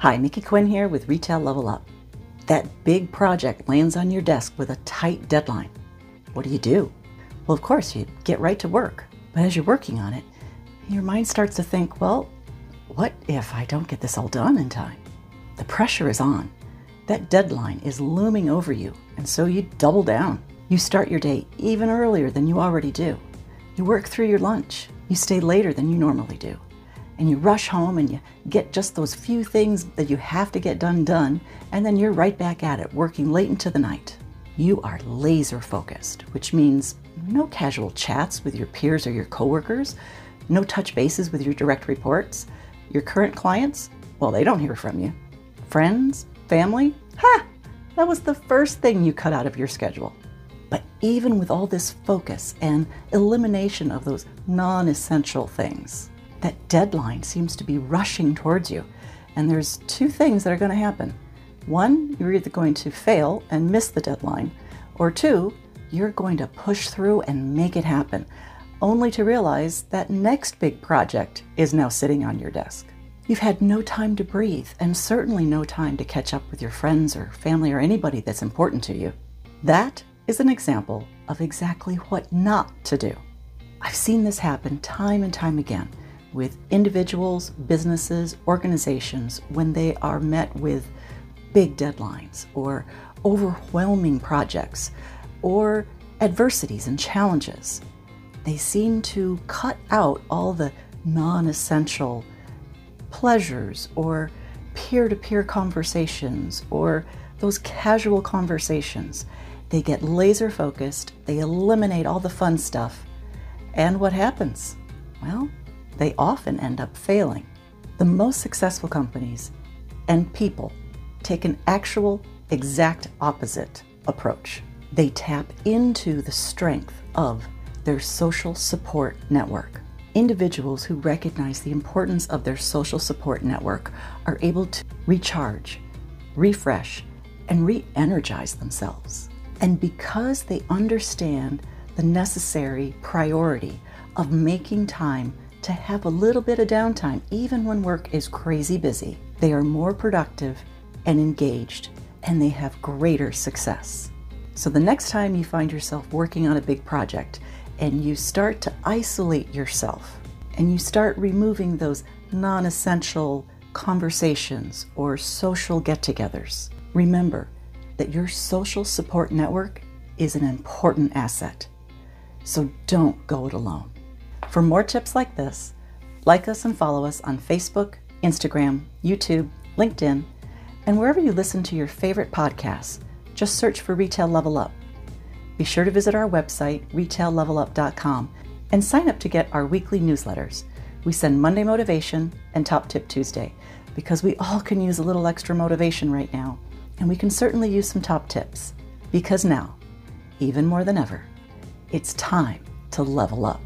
Hi, Nikki Quinn here with Retail Level Up. That big project lands on your desk with a tight deadline. What do you do? Well, of course, you get right to work. But as you're working on it, your mind starts to think, well, what if I don't get this all done in time? The pressure is on. That deadline is looming over you, and so you double down. You start your day even earlier than you already do. You work through your lunch. You stay later than you normally do. And you rush home and you get just those few things that you have to get done done, and then you're right back at it, working late into the night. You are laser focused, which means no casual chats with your peers or your coworkers, no touch bases with your direct reports. Your current clients, well, they don't hear from you. Friends, family, ha! That was the first thing you cut out of your schedule. But even with all this focus and elimination of those non essential things, that deadline seems to be rushing towards you. And there's two things that are going to happen. One, you're either going to fail and miss the deadline, or two, you're going to push through and make it happen, only to realize that next big project is now sitting on your desk. You've had no time to breathe, and certainly no time to catch up with your friends or family or anybody that's important to you. That is an example of exactly what not to do. I've seen this happen time and time again with individuals, businesses, organizations when they are met with big deadlines or overwhelming projects or adversities and challenges. They seem to cut out all the non essential pleasures or peer to peer conversations or those casual conversations. They get laser focused, they eliminate all the fun stuff, and what happens? Well, they often end up failing. The most successful companies and people take an actual, exact opposite approach. They tap into the strength of their social support network. Individuals who recognize the importance of their social support network are able to recharge, refresh, and re energize themselves. And because they understand the necessary priority of making time to have a little bit of downtime, even when work is crazy busy, they are more productive and engaged, and they have greater success. So the next time you find yourself working on a big project and you start to isolate yourself and you start removing those non essential conversations or social get togethers, remember that your social support network is an important asset. So don't go it alone. For more tips like this, like us and follow us on Facebook, Instagram, YouTube, LinkedIn, and wherever you listen to your favorite podcasts. Just search for Retail Level Up. Be sure to visit our website, retaillevelup.com, and sign up to get our weekly newsletters. We send Monday Motivation and Top Tip Tuesday because we all can use a little extra motivation right now and we can certainly use some top tips. Because now, even more than ever, it's time to level up.